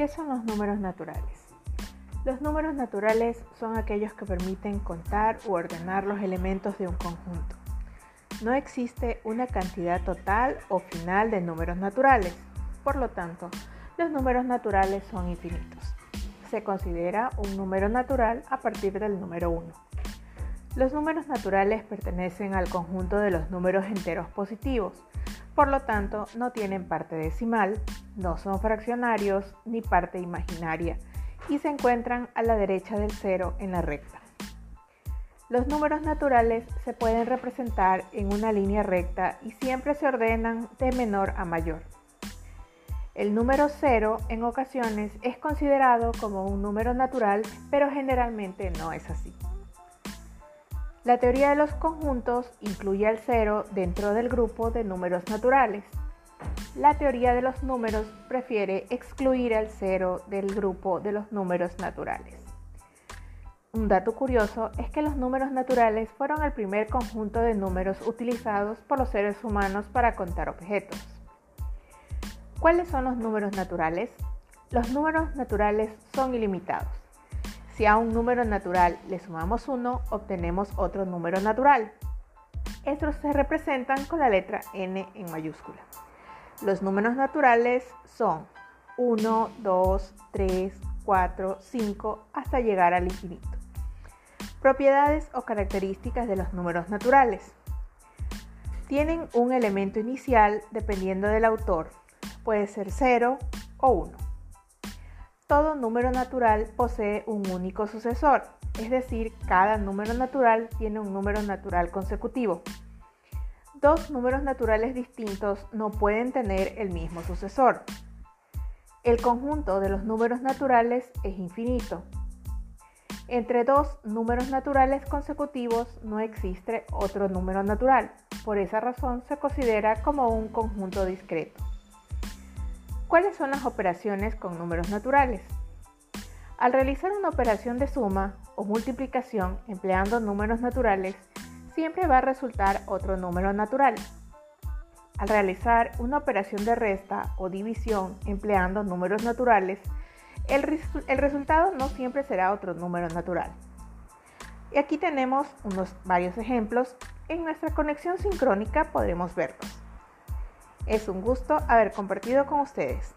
¿Qué son los números naturales? Los números naturales son aquellos que permiten contar u ordenar los elementos de un conjunto. No existe una cantidad total o final de números naturales. Por lo tanto, los números naturales son infinitos. Se considera un número natural a partir del número 1. Los números naturales pertenecen al conjunto de los números enteros positivos, por lo tanto no tienen parte decimal, no son fraccionarios ni parte imaginaria y se encuentran a la derecha del cero en la recta. Los números naturales se pueden representar en una línea recta y siempre se ordenan de menor a mayor. El número cero en ocasiones es considerado como un número natural, pero generalmente no es así. La teoría de los conjuntos incluye al cero dentro del grupo de números naturales. La teoría de los números prefiere excluir al cero del grupo de los números naturales. Un dato curioso es que los números naturales fueron el primer conjunto de números utilizados por los seres humanos para contar objetos. ¿Cuáles son los números naturales? Los números naturales son ilimitados. Si a un número natural le sumamos 1, obtenemos otro número natural. Estos se representan con la letra n en mayúscula. Los números naturales son 1, 2, 3, 4, 5 hasta llegar al infinito. Propiedades o características de los números naturales. Tienen un elemento inicial dependiendo del autor. Puede ser 0 o 1. Todo número natural posee un único sucesor, es decir, cada número natural tiene un número natural consecutivo. Dos números naturales distintos no pueden tener el mismo sucesor. El conjunto de los números naturales es infinito. Entre dos números naturales consecutivos no existe otro número natural. Por esa razón se considera como un conjunto discreto. ¿Cuáles son las operaciones con números naturales? Al realizar una operación de suma o multiplicación empleando números naturales, siempre va a resultar otro número natural. Al realizar una operación de resta o división empleando números naturales, el, resultado no siempre será otro número natural. Y aquí tenemos unos varios ejemplos. En nuestra conexión sincrónica podremos verlos. Es un gusto haber compartido con ustedes.